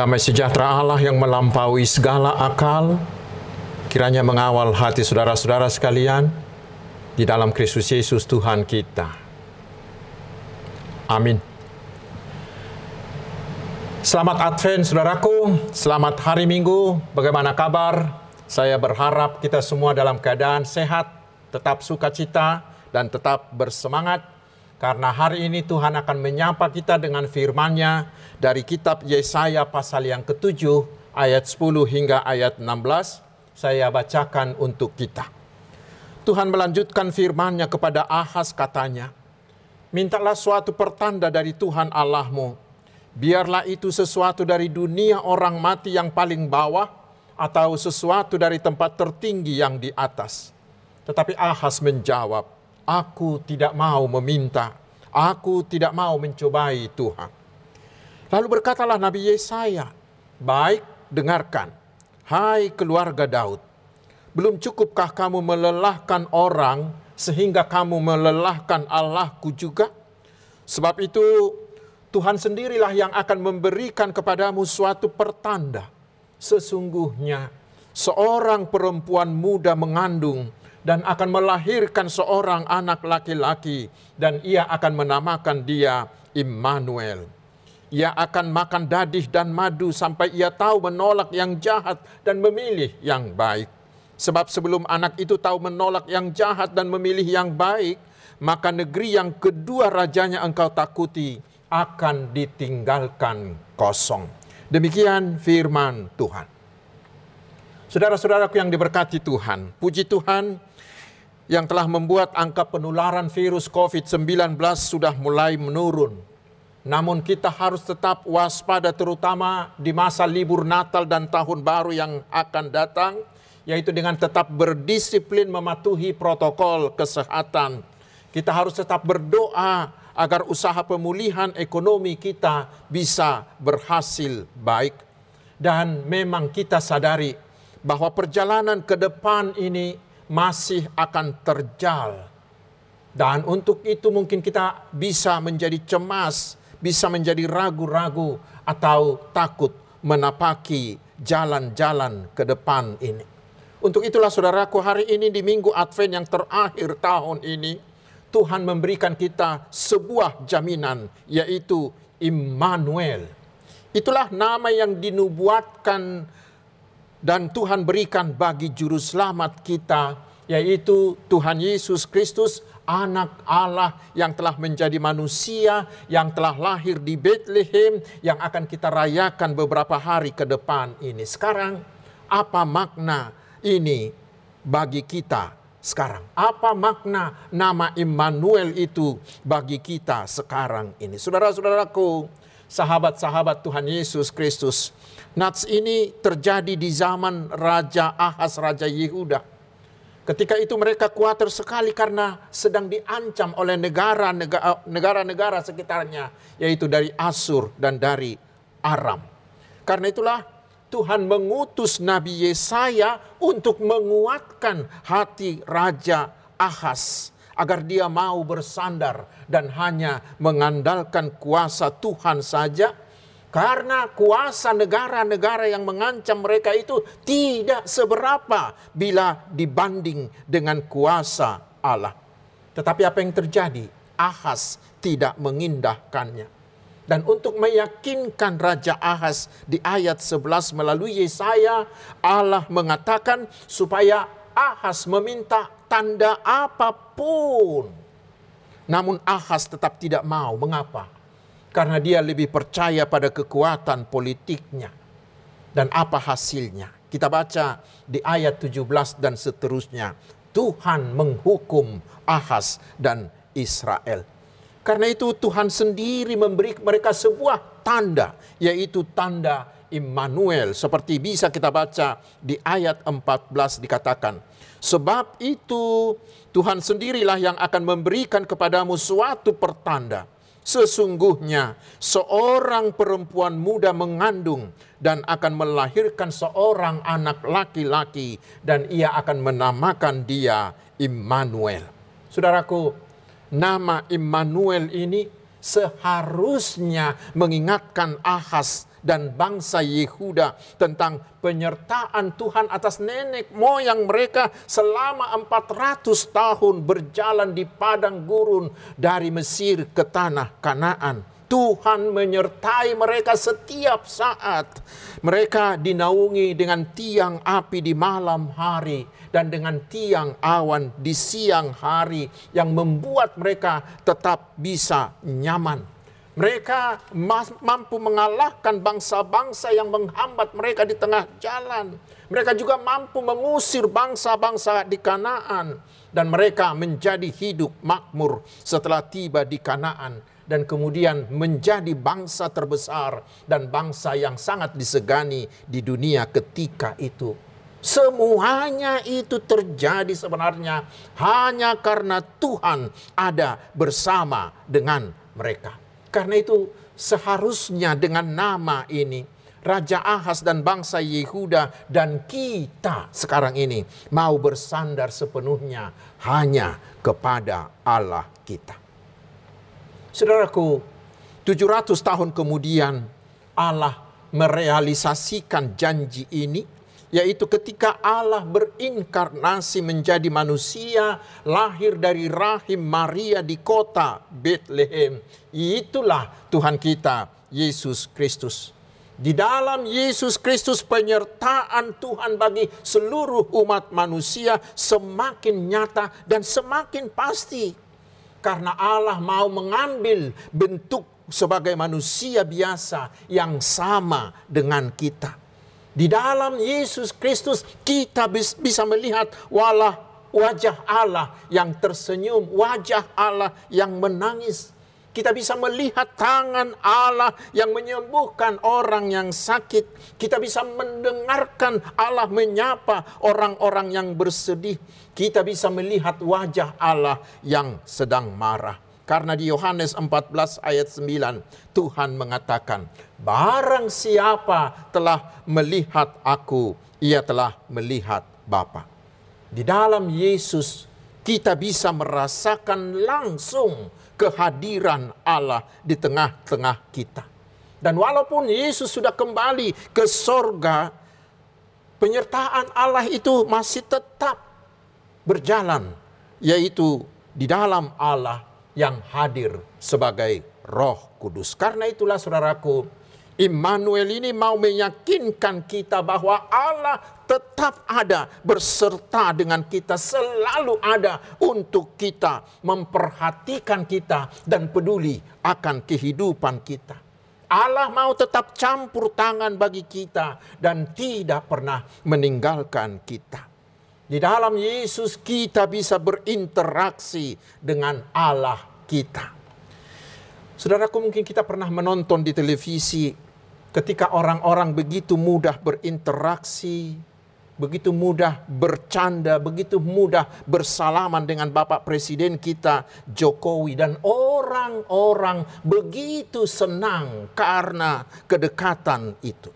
Damai sejahtera Allah yang melampaui segala akal, kiranya mengawal hati saudara-saudara sekalian di dalam Kristus Yesus Tuhan kita. Amin. Selamat Advent saudaraku, selamat hari Minggu, bagaimana kabar? Saya berharap kita semua dalam keadaan sehat, tetap sukacita, dan tetap bersemangat karena hari ini Tuhan akan menyapa kita dengan firman-Nya dari kitab Yesaya pasal yang ketujuh ayat 10 hingga ayat 16. Saya bacakan untuk kita. Tuhan melanjutkan firman-Nya kepada Ahaz katanya, Mintalah suatu pertanda dari Tuhan Allahmu. Biarlah itu sesuatu dari dunia orang mati yang paling bawah atau sesuatu dari tempat tertinggi yang di atas. Tetapi Ahaz menjawab, Aku tidak mau meminta, aku tidak mau mencobai Tuhan. Lalu berkatalah Nabi Yesaya, baik dengarkan, hai keluarga Daud, belum cukupkah kamu melelahkan orang sehingga kamu melelahkan Allahku juga? Sebab itu Tuhan sendirilah yang akan memberikan kepadamu suatu pertanda. Sesungguhnya seorang perempuan muda mengandung dan akan melahirkan seorang anak laki-laki dan ia akan menamakan dia Immanuel. Ia akan makan dadih dan madu sampai ia tahu menolak yang jahat dan memilih yang baik. Sebab sebelum anak itu tahu menolak yang jahat dan memilih yang baik, maka negeri yang kedua rajanya engkau takuti akan ditinggalkan kosong. Demikian firman Tuhan. Saudara-saudaraku yang diberkati Tuhan, puji Tuhan yang telah membuat angka penularan virus COVID-19 sudah mulai menurun. Namun kita harus tetap waspada terutama di masa libur Natal dan Tahun Baru yang akan datang, yaitu dengan tetap berdisiplin mematuhi protokol kesehatan. Kita harus tetap berdoa agar usaha pemulihan ekonomi kita bisa berhasil baik. Dan memang kita sadari bahwa perjalanan ke depan ini masih akan terjal. Dan untuk itu mungkin kita bisa menjadi cemas, bisa menjadi ragu-ragu atau takut menapaki jalan-jalan ke depan ini. Untuk itulah saudaraku hari ini di minggu Advent yang terakhir tahun ini, Tuhan memberikan kita sebuah jaminan yaitu Immanuel. Itulah nama yang dinubuatkan dan Tuhan berikan bagi juru selamat kita yaitu Tuhan Yesus Kristus anak Allah yang telah menjadi manusia yang telah lahir di Bethlehem yang akan kita rayakan beberapa hari ke depan ini. Sekarang apa makna ini bagi kita sekarang? Apa makna nama Immanuel itu bagi kita sekarang ini? Saudara-saudaraku, sahabat-sahabat Tuhan Yesus Kristus, Nats ini terjadi di zaman Raja Ahaz, Raja Yehuda. Ketika itu mereka khawatir sekali karena sedang diancam oleh negara-negara sekitarnya, yaitu dari Asur dan dari Aram. Karena itulah Tuhan mengutus Nabi Yesaya untuk menguatkan hati Raja Ahaz agar dia mau bersandar dan hanya mengandalkan kuasa Tuhan saja karena kuasa negara-negara yang mengancam mereka itu tidak seberapa bila dibanding dengan kuasa Allah. Tetapi apa yang terjadi? Ahas tidak mengindahkannya. Dan untuk meyakinkan Raja Ahas di ayat 11 melalui Yesaya, Allah mengatakan supaya Ahas meminta tanda apa pun. Namun Ahas tetap tidak mau. Mengapa? Karena dia lebih percaya pada kekuatan politiknya. Dan apa hasilnya? Kita baca di ayat 17 dan seterusnya. Tuhan menghukum Ahaz dan Israel. Karena itu Tuhan sendiri memberi mereka sebuah tanda, yaitu tanda Immanuel. Seperti bisa kita baca di ayat 14 dikatakan, Sebab itu Tuhan sendirilah yang akan memberikan kepadamu suatu pertanda Sesungguhnya seorang perempuan muda mengandung dan akan melahirkan seorang anak laki-laki dan ia akan menamakan dia Immanuel. Saudaraku, nama Immanuel ini seharusnya mengingatkan Ahas dan bangsa Yehuda tentang penyertaan Tuhan atas nenek moyang mereka selama 400 tahun berjalan di padang gurun dari Mesir ke tanah Kanaan. Tuhan menyertai mereka setiap saat. Mereka dinaungi dengan tiang api di malam hari dan dengan tiang awan di siang hari yang membuat mereka tetap bisa nyaman. Mereka mampu mengalahkan bangsa-bangsa yang menghambat mereka di tengah jalan. Mereka juga mampu mengusir bangsa-bangsa di Kanaan dan mereka menjadi hidup makmur setelah tiba di Kanaan dan kemudian menjadi bangsa terbesar dan bangsa yang sangat disegani di dunia ketika itu. Semuanya itu terjadi sebenarnya hanya karena Tuhan ada bersama dengan mereka. Karena itu seharusnya dengan nama ini Raja Ahas dan bangsa Yehuda dan kita sekarang ini mau bersandar sepenuhnya hanya kepada Allah kita. Saudaraku, 700 tahun kemudian Allah merealisasikan janji ini yaitu ketika Allah berinkarnasi menjadi manusia lahir dari rahim Maria di kota Bethlehem. Itulah Tuhan kita Yesus Kristus. Di dalam Yesus Kristus penyertaan Tuhan bagi seluruh umat manusia semakin nyata dan semakin pasti karena Allah mau mengambil bentuk sebagai manusia biasa yang sama dengan kita. Di dalam Yesus Kristus kita bisa melihat walah wajah Allah yang tersenyum, wajah Allah yang menangis. Kita bisa melihat tangan Allah yang menyembuhkan orang yang sakit. Kita bisa mendengarkan Allah menyapa orang-orang yang bersedih. Kita bisa melihat wajah Allah yang sedang marah. Karena di Yohanes 14 ayat 9 Tuhan mengatakan, "Barang siapa telah melihat aku, ia telah melihat Bapa." Di dalam Yesus kita bisa merasakan langsung kehadiran Allah di tengah-tengah kita. Dan walaupun Yesus sudah kembali ke sorga, penyertaan Allah itu masih tetap berjalan, yaitu di dalam Allah yang hadir sebagai roh kudus. Karena itulah saudaraku, Immanuel ini mau meyakinkan kita bahwa Allah tetap ada berserta dengan kita, selalu ada untuk kita, memperhatikan kita dan peduli akan kehidupan kita. Allah mau tetap campur tangan bagi kita dan tidak pernah meninggalkan kita. Di dalam Yesus kita bisa berinteraksi dengan Allah kita. Saudaraku mungkin kita pernah menonton di televisi ketika orang-orang begitu mudah berinteraksi, begitu mudah bercanda, begitu mudah bersalaman dengan Bapak Presiden kita Jokowi dan orang-orang begitu senang karena kedekatan itu.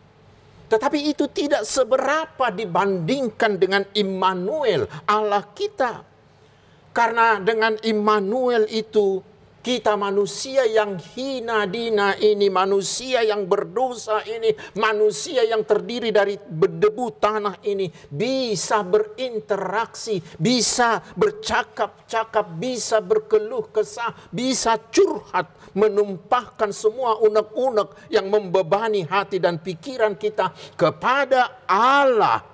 Tetapi itu tidak seberapa dibandingkan dengan Immanuel Allah kita. Karena dengan Immanuel itu kita manusia yang hina dina ini, manusia yang berdosa ini, manusia yang terdiri dari berdebu tanah ini bisa berinteraksi, bisa bercakap-cakap, bisa berkeluh kesah, bisa curhat, menumpahkan semua unek-unek yang membebani hati dan pikiran kita kepada Allah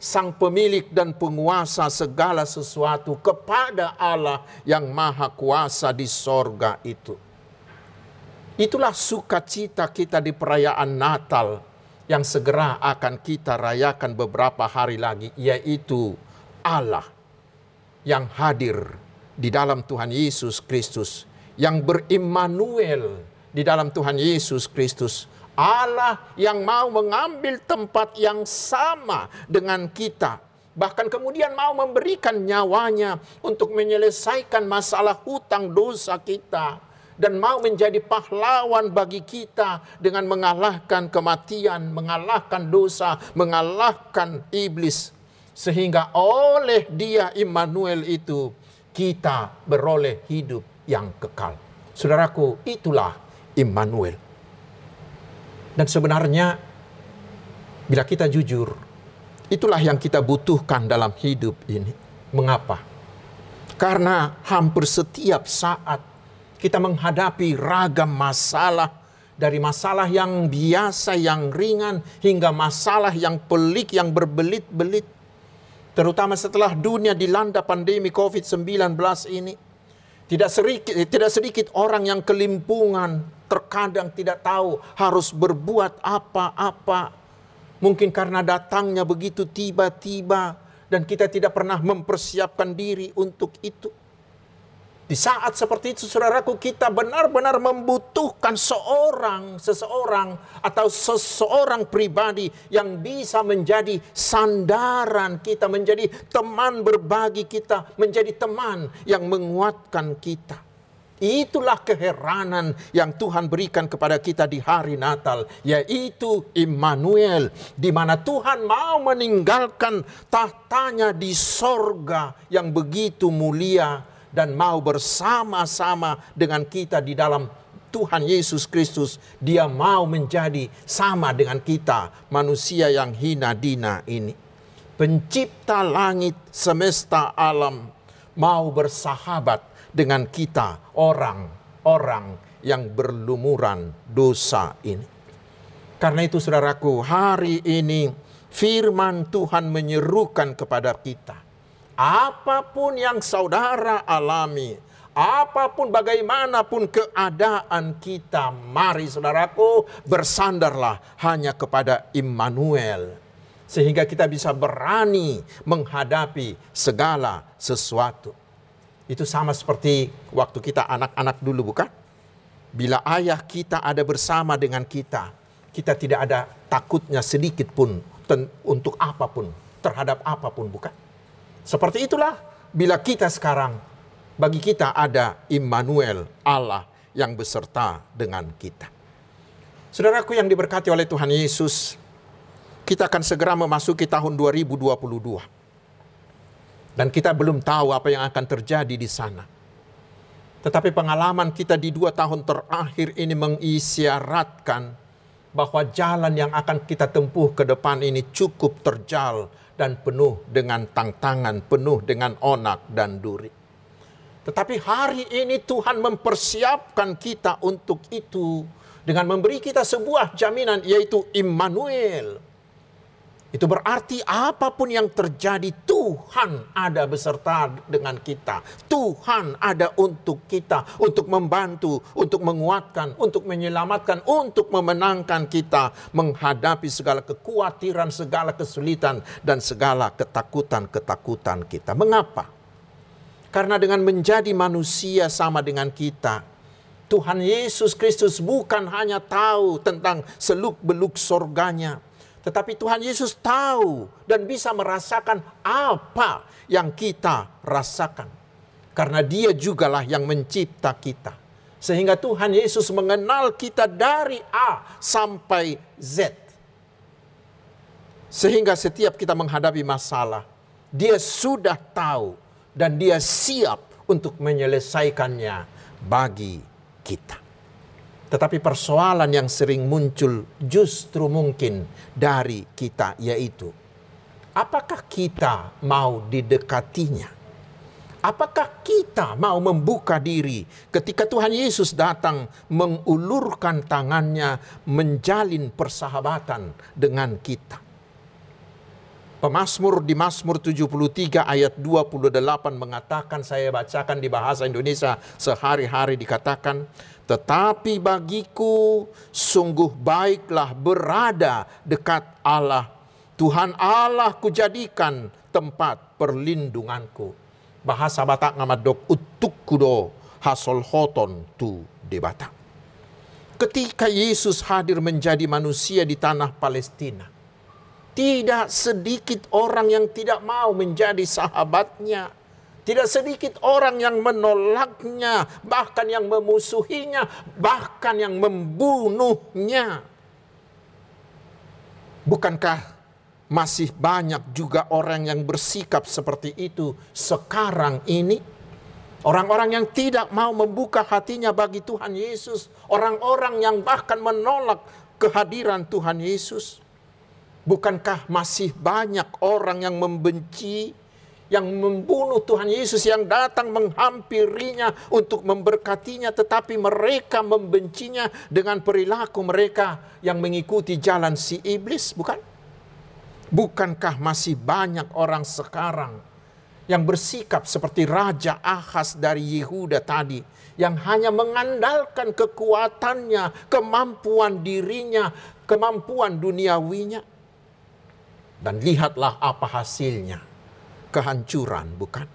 sang pemilik dan penguasa segala sesuatu kepada Allah yang maha kuasa di sorga itu. Itulah sukacita kita di perayaan Natal yang segera akan kita rayakan beberapa hari lagi, yaitu Allah yang hadir di dalam Tuhan Yesus Kristus, yang berimmanuel di dalam Tuhan Yesus Kristus, Allah yang mau mengambil tempat yang sama dengan kita. Bahkan kemudian mau memberikan nyawanya untuk menyelesaikan masalah hutang dosa kita. Dan mau menjadi pahlawan bagi kita dengan mengalahkan kematian, mengalahkan dosa, mengalahkan iblis. Sehingga oleh dia Immanuel itu kita beroleh hidup yang kekal. Saudaraku, itulah Immanuel. Dan sebenarnya bila kita jujur, itulah yang kita butuhkan dalam hidup ini. Mengapa? Karena hampir setiap saat kita menghadapi ragam masalah dari masalah yang biasa, yang ringan, hingga masalah yang pelik, yang berbelit-belit. Terutama setelah dunia dilanda pandemi COVID-19 ini. Tidak sedikit, tidak sedikit orang yang kelimpungan, terkadang tidak tahu harus berbuat apa-apa. Mungkin karena datangnya begitu tiba-tiba dan kita tidak pernah mempersiapkan diri untuk itu. Di saat seperti itu saudaraku kita benar-benar membutuhkan seorang, seseorang atau seseorang pribadi yang bisa menjadi sandaran kita, menjadi teman berbagi kita, menjadi teman yang menguatkan kita. Itulah keheranan yang Tuhan berikan kepada kita di hari Natal, yaitu Immanuel, di mana Tuhan mau meninggalkan tahtanya di sorga yang begitu mulia dan mau bersama-sama dengan kita di dalam Tuhan Yesus Kristus. Dia mau menjadi sama dengan kita, manusia yang hina dina ini. Pencipta langit semesta alam mau bersahabat dengan kita, orang-orang yang berlumuran dosa ini. Karena itu saudaraku, hari ini firman Tuhan menyerukan kepada kita apa pun yang saudara alami, apa pun bagaimanapun keadaan kita, mari saudaraku bersandarlah hanya kepada Immanuel. Sehingga kita bisa berani menghadapi segala sesuatu. Itu sama seperti waktu kita anak-anak dulu bukan? Bila ayah kita ada bersama dengan kita, kita tidak ada takutnya sedikit pun untuk apa pun, terhadap apa pun bukan? Seperti itulah bila kita sekarang bagi kita ada Immanuel Allah yang beserta dengan kita. Saudaraku yang diberkati oleh Tuhan Yesus, kita akan segera memasuki tahun 2022. Dan kita belum tahu apa yang akan terjadi di sana. Tetapi pengalaman kita di dua tahun terakhir ini mengisyaratkan bahwa jalan yang akan kita tempuh ke depan ini cukup terjal dan penuh dengan tantangan, penuh dengan onak dan duri. Tetapi hari ini Tuhan mempersiapkan kita untuk itu dengan memberi kita sebuah jaminan yaitu Immanuel itu berarti apa pun yang terjadi Tuhan ada beserta dengan kita. Tuhan ada untuk kita, untuk membantu, untuk menguatkan, untuk menyelamatkan, untuk memenangkan kita menghadapi segala kekhawatiran, segala kesulitan dan segala ketakutan-ketakutan kita. Mengapa? Karena dengan menjadi manusia sama dengan kita, Tuhan Yesus Kristus bukan hanya tahu tentang seluk-beluk sorganya, tetapi Tuhan Yesus tahu dan bisa merasakan apa yang kita rasakan. Karena dia jugalah yang mencipta kita. Sehingga Tuhan Yesus mengenal kita dari A sampai Z. Sehingga setiap kita menghadapi masalah, dia sudah tahu dan dia siap untuk menyelesaikannya bagi kita. Tetapi persoalan yang sering muncul justru mungkin dari kita yaitu apakah kita mau didekatinya? Apakah kita mau membuka diri ketika Tuhan Yesus datang mengulurkan tangannya menjalin persahabatan dengan kita? Pemasmur di Mazmur 73 ayat 28 mengatakan saya bacakan di bahasa Indonesia sehari-hari dikatakan tetapi bagiku sungguh baiklah berada dekat Allah. Tuhan Allah kujadikan tempat perlindunganku. Bahasa Batak ngamadok utuk kudo hasol hoton tu debata. Ketika Yesus hadir menjadi manusia di tanah Palestina, tidak sedikit orang yang tidak mau menjadi sahabatnya tidak sedikit orang yang menolaknya, bahkan yang memusuhinya, bahkan yang membunuhnya. Bukankah masih banyak juga orang yang bersikap seperti itu sekarang ini? Orang-orang yang tidak mau membuka hatinya bagi Tuhan Yesus, orang-orang yang bahkan menolak kehadiran Tuhan Yesus? Bukankah masih banyak orang yang membenci, yang membunuh Tuhan Yesus yang datang menghampirinya untuk memberkatinya, tetapi mereka membencinya dengan perilaku mereka yang mengikuti jalan si iblis, bukan? Bukankah masih banyak orang sekarang yang bersikap seperti Raja Ahas dari Yehuda tadi, yang hanya mengandalkan kekuatannya, kemampuan dirinya, kemampuan duniawinya? Dan lihatlah apa hasilnya. Kehancuran, bukan?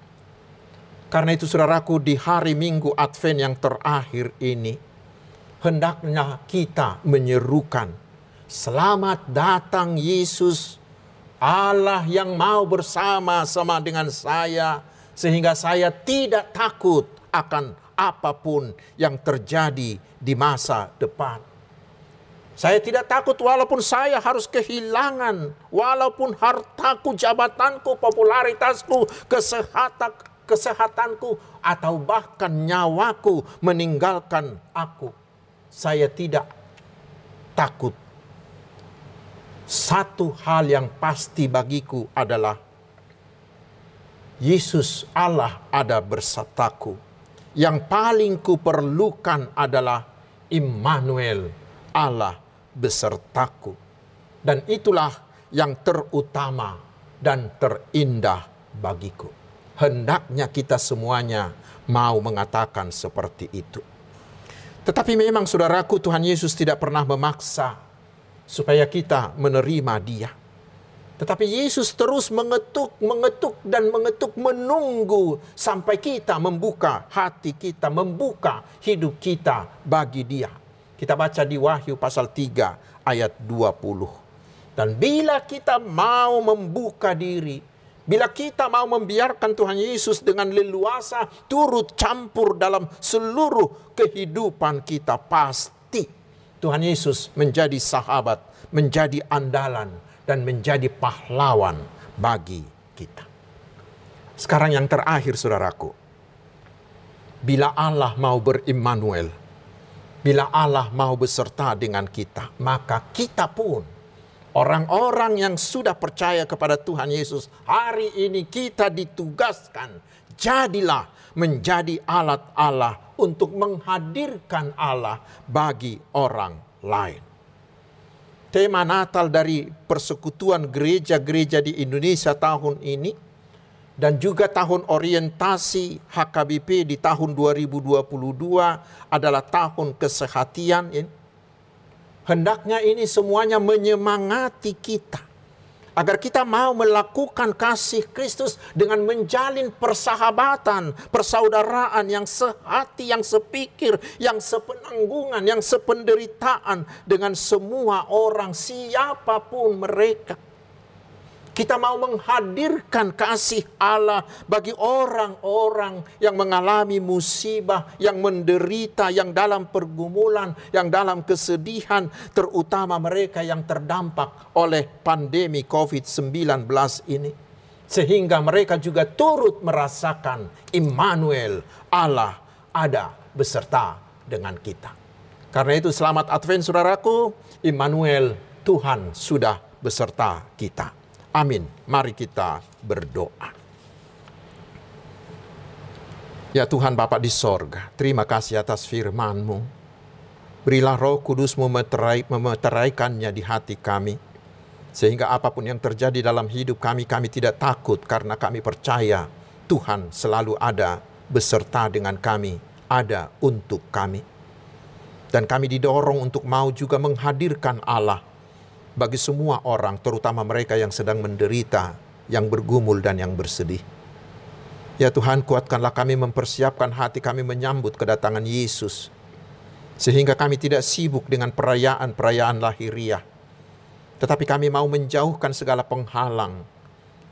Karena itu saudaraku di hari Minggu Advent yang terakhir ini, hendaknya kita menyerukan, Selamat datang Yesus, Allah yang mau bersama-sama dengan saya, sehingga saya tidak takut akan apa pun yang terjadi di masa depan. Saya tidak takut walaupun saya harus kehilangan, walaupun hartaku, jabatanku, popularitasku, kesehatan, kesehatanku, atau bahkan nyawaku meninggalkan aku. Saya tidak takut. Satu hal yang pasti bagiku adalah Yesus Allah ada bersataku. Yang paling kuperlukan adalah Immanuel, Allah besertaku. Dan itulah yang terutama dan terindah bagiku. Hendaknya kita semuanya mau mengatakan seperti itu. Tetapi memang saudaraku Tuhan Yesus tidak pernah memaksa supaya kita menerima dia. Tetapi Yesus terus mengetuk, mengetuk dan mengetuk menunggu sampai kita membuka hati kita, membuka hidup kita bagi dia. Kita baca di Wahyu pasal 3 ayat 20. Dan bila kita mau membuka diri, bila kita mau membiarkan Tuhan Yesus dengan leluasa turut campur dalam seluruh kehidupan kita, pasti Tuhan Yesus menjadi sahabat, menjadi andalan, dan menjadi pahlawan bagi kita. Sekarang yang terakhir saudaraku, bila Allah mau berimmanuel, Bila Allah mau beserta dengan kita, maka kita pun orang-orang yang sudah percaya kepada Tuhan Yesus, hari ini kita ditugaskan jadilah menjadi alat Allah untuk menghadirkan Allah bagi orang lain. Tema Natal dari persekutuan gereja-gereja di Indonesia tahun ini dan juga tahun orientasi HKBP di tahun 2022 adalah tahun kesehatian. Hendaknya ini semuanya menyemangati kita. Agar kita mau melakukan kasih Kristus dengan menjalin persahabatan, persaudaraan yang sehati, yang sepikir, yang sepenanggungan, yang sependeritaan dengan semua orang siapa pun mereka kita mau menghadirkan kasih Allah bagi orang-orang yang mengalami musibah, yang menderita, yang dalam pergumulan, yang dalam kesedihan, terutama mereka yang terdampak oleh pandemi COVID-19 ini. Sehingga mereka juga turut merasakan Immanuel, Allah ada beserta dengan kita. Karena itu selamat Advent saudaraku, Immanuel Tuhan sudah beserta kita. Amin. Mari kita berdoa. Ya Tuhan Bapa di sorga, terima kasih atas firman-Mu. Berilah roh kudus-Mu meterai, memeteraikannya di hati kami. Sehingga apa pun yang terjadi dalam hidup kami, kami tidak takut karena kami percaya Tuhan selalu ada beserta dengan kami, ada untuk kami. Dan kami didorong untuk mau juga menghadirkan Allah bagi semua orang, terutama mereka yang sedang menderita, yang bergumul dan yang bersedih. Ya Tuhan, kuatkanlah kami mempersiapkan hati kami menyambut kedatangan Yesus. Sehingga kami tidak sibuk dengan perayaan-perayaan lahiriah. Tetapi kami mau menjauhkan segala penghalang,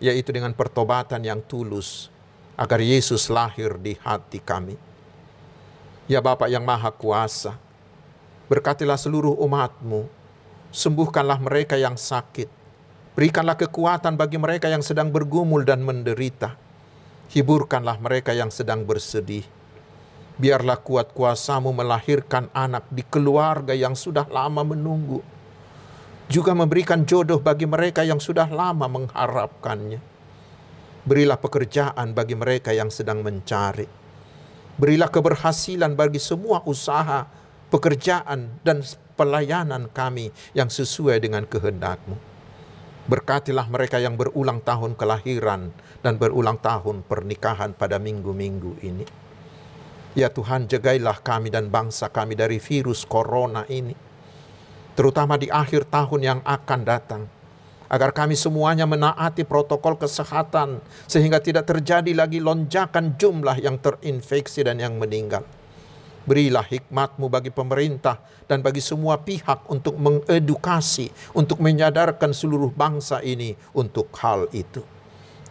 yaitu dengan pertobatan yang tulus, agar Yesus lahir di hati kami. Ya Bapak yang Maha Kuasa, berkatilah seluruh umatmu, sembuhkanlah mereka yang sakit. Berikanlah kekuatan bagi mereka yang sedang bergumul dan menderita. Hiburkanlah mereka yang sedang bersedih. Biarlah kuat kuasamu melahirkan anak di keluarga yang sudah lama menunggu. Juga memberikan jodoh bagi mereka yang sudah lama mengharapkannya. Berilah pekerjaan bagi mereka yang sedang mencari. Berilah keberhasilan bagi semua usaha, pekerjaan, dan pelayanan kami yang sesuai dengan kehendakmu. Berkatilah mereka yang berulang tahun kelahiran dan berulang tahun pernikahan pada minggu-minggu ini. Ya Tuhan, jagailah kami dan bangsa kami dari virus corona ini. Terutama di akhir tahun yang akan datang agar kami semuanya menaati protokol kesehatan sehingga tidak terjadi lagi lonjakan jumlah yang terinfeksi dan yang meninggal. Berilah hikmatmu bagi pemerintah dan bagi semua pihak untuk mengedukasi, untuk menyadarkan seluruh bangsa ini untuk hal itu.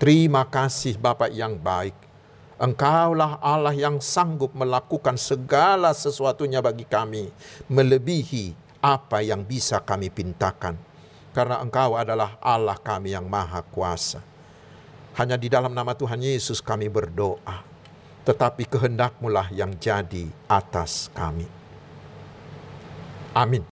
Terima kasih Bapak yang baik. Engkaulah Allah yang sanggup melakukan segala sesuatunya bagi kami, melebihi apa yang bisa kami pintakan karena Engkau adalah Allah kami yang Maha Kuasa. Hanya di dalam nama Tuhan Yesus kami berdoa, tetapi kehendakmu lah yang jadi atas kami. Amin.